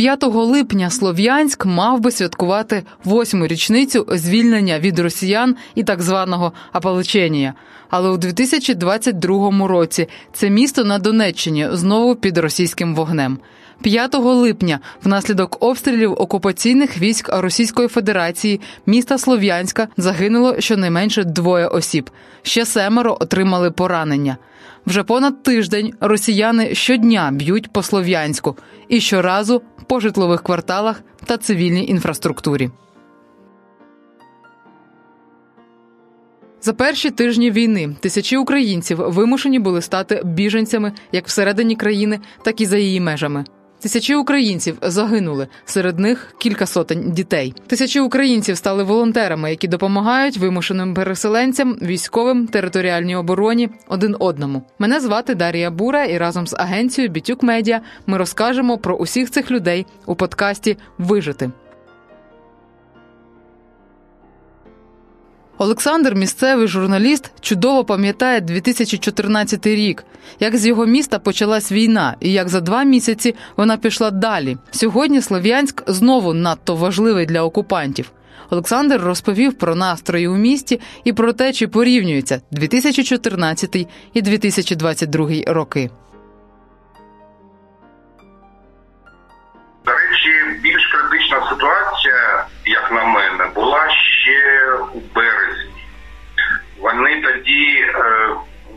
5 липня Слов'янськ мав би святкувати восьму річницю звільнення від росіян і так званого Апаличенія. Але у 2022 році це місто на Донеччині знову під російським вогнем. 5 липня, внаслідок обстрілів окупаційних військ Російської Федерації міста Слов'янська загинуло щонайменше двоє осіб. Ще семеро отримали поранення. Вже понад тиждень росіяни щодня б'ють по слов'янську і щоразу по житлових кварталах та цивільній інфраструктурі. За перші тижні війни тисячі українців вимушені були стати біженцями як всередині країни, так і за її межами. Тисячі українців загинули, серед них кілька сотень дітей. Тисячі українців стали волонтерами, які допомагають вимушеним переселенцям, військовим, територіальній обороні один одному. Мене звати Дарія Бура, і разом з агенцією Бітюк Медіа ми розкажемо про усіх цих людей у подкасті Вижити. Олександр, місцевий журналіст, чудово пам'ятає 2014 рік, як з його міста почалась війна, і як за два місяці вона пішла далі. Сьогодні Слов'янськ знову надто важливий для окупантів. Олександр розповів про настрої у місті і про те, чи порівнюються 2014 і 2022 роки. До речі, більш критична ситуація, як на мене, Вони тоді е,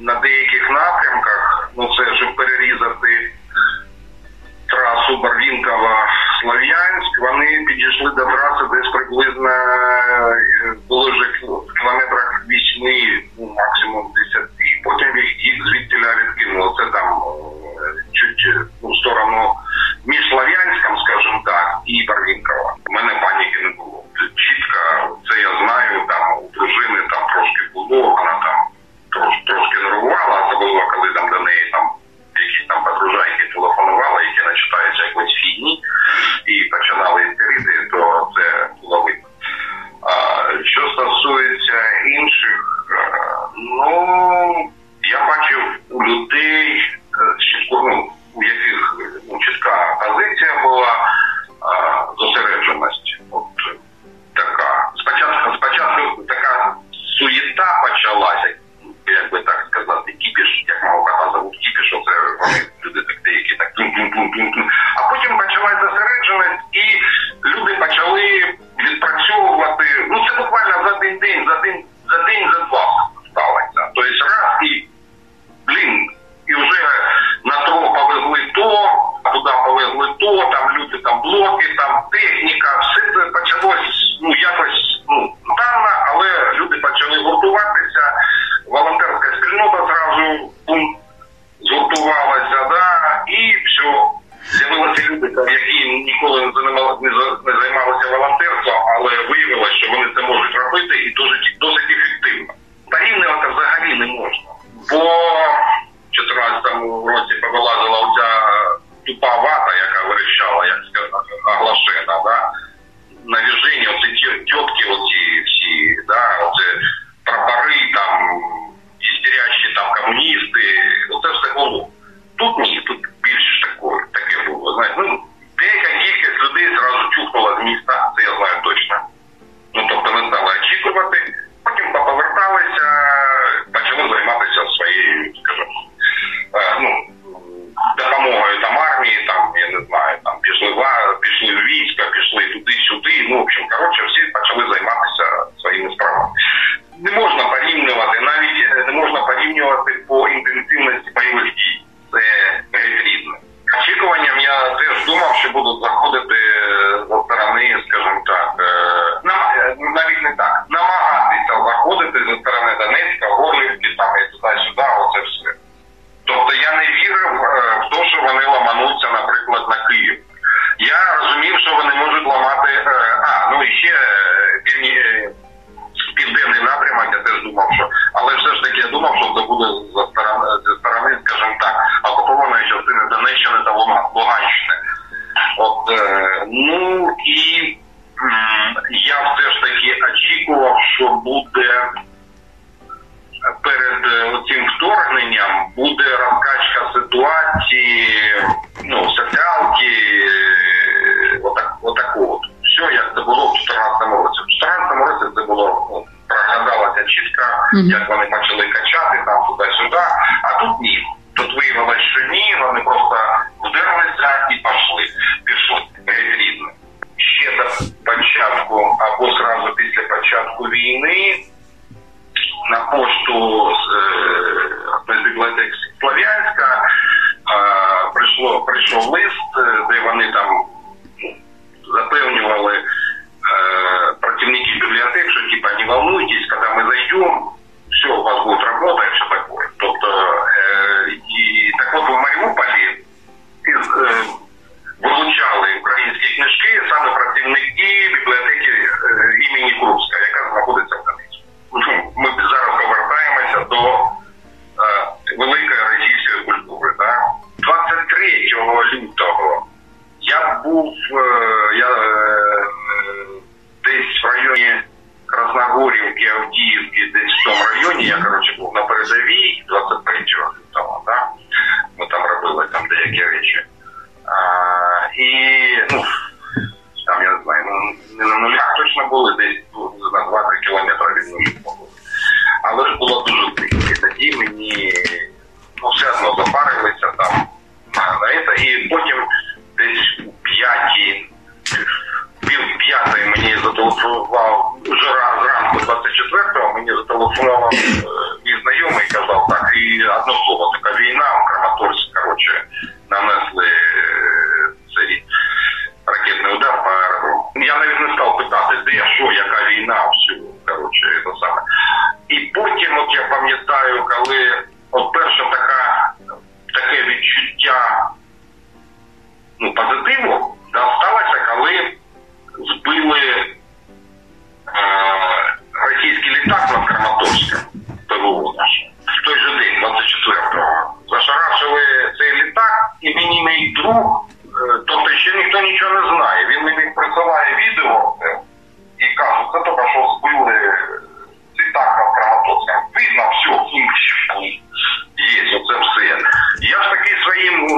на деяких напрямках, ну це щоб перерізати трасу Барвінкова-Слов'янськ, вони підійшли до траси десь приблизно е, було вже в кілометрах 8, річка, mm -hmm. як вони почали качати там туди-сюди. А тут ні. Тут виявилось, що ні, вони просто вдерлися і пішли. Пішли рідно. Ще до початку або зразу після початку війни на пошту е, з бібліотек Слов'янська е, прийшло прийшов лист, е, де вони там ну, запевнювали. room. я, короче,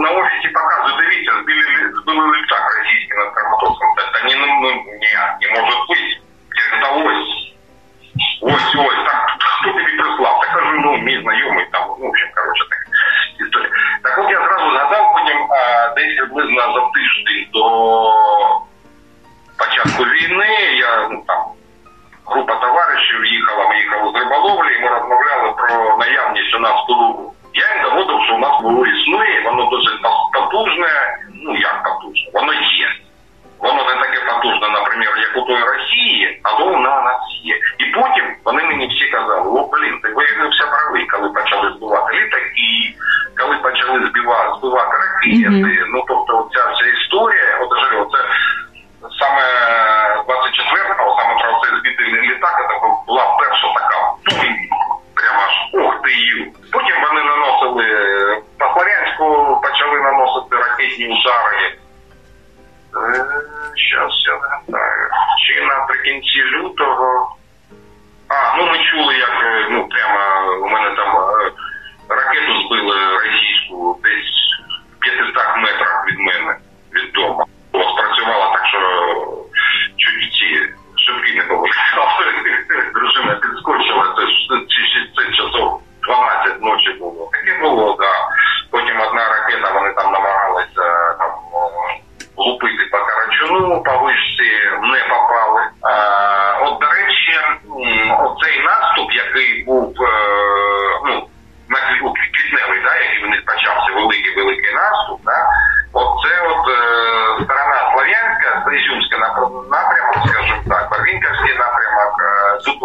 на офисе показывают, да видите, сбили, сбили летак российский над Краматорском. это не, ну, нет, не может быть. Это ось. Ось, ось. Так, кто тебе прислал? Так же, ну, не знакомый там. Ну, в общем, короче, так история. Так вот, я зразу згадав потім, а, десь на за тиждень до початку войны я, ну, там, група товаришів їхала, ми їхали з риболовлі, і ми розмовляли про наявність у нас в Тулубу Я їм доводив, що у нас було існує, воно дуже потужне, ну як потужне, воно є. Воно не таке потужне, наприклад, як у той Росії, але вона у нас є. І потім вони мені всі казали, о, блін, ти виявився правий, коли почали збивати літаки, коли почали збивати, збивати ракети, mm -hmm. ну то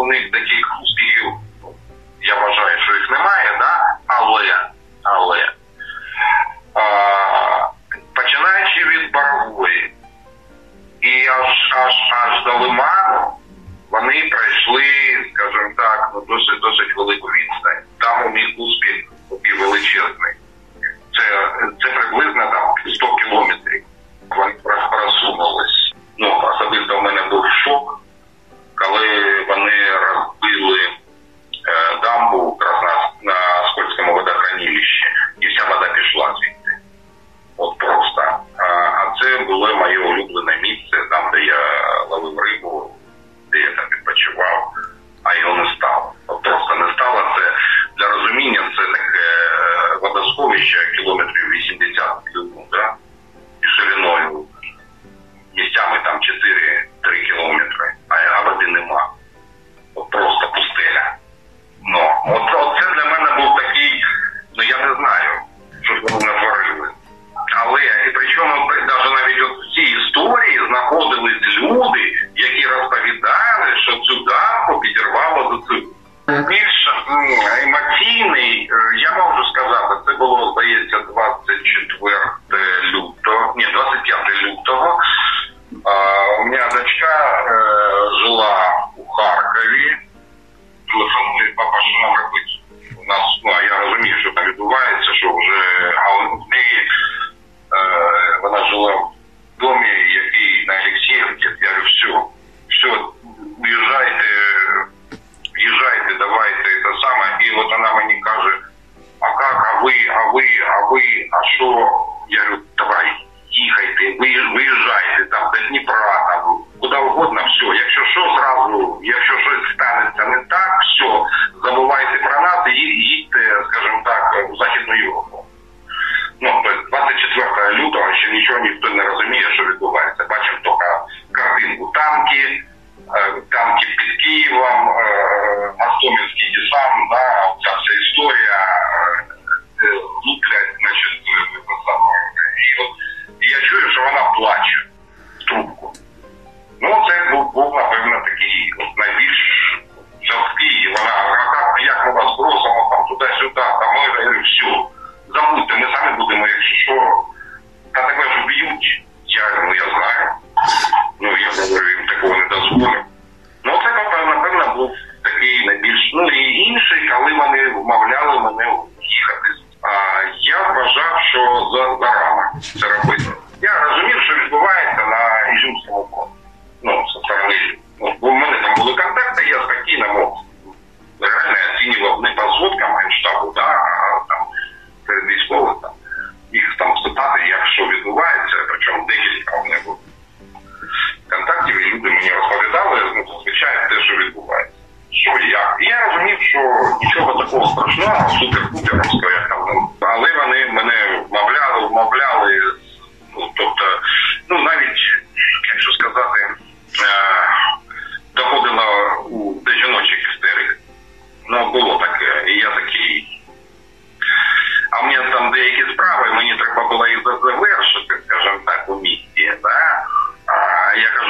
colleagues をやる。це робити. Я розумів, що відбувається на Ізюмському фронті. Ну, ну, бо мене там були контакти, я спокійно мог реально оцінював не по зводкам генштабу, да, а там серед військових там, їх там спитати, як що відбувається, причому декілька у мене було контактів, і люди мені розповідали, ну, зазвичай те, що відбувається. Що як. І я розумів, що нічого такого страшного, супер-пуперовського,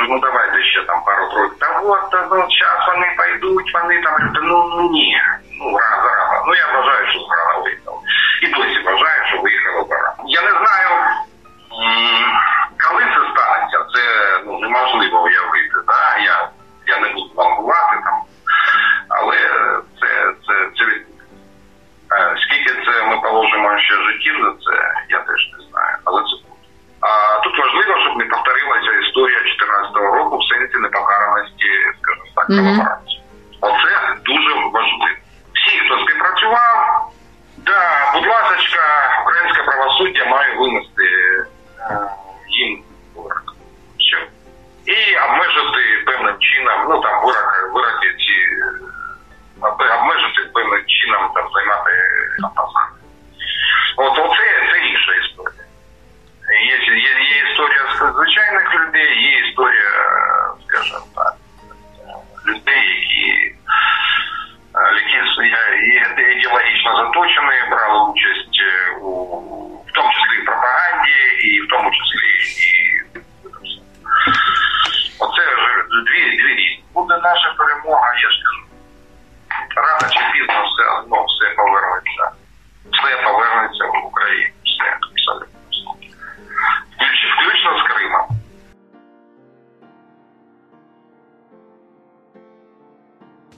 кажу, ну давайте ще там пару тройку. Та от, ну зараз вони пойдуть, вони там. Ну, ну ні, ну рано рано. Ну я вважаю, що рано. 嗯。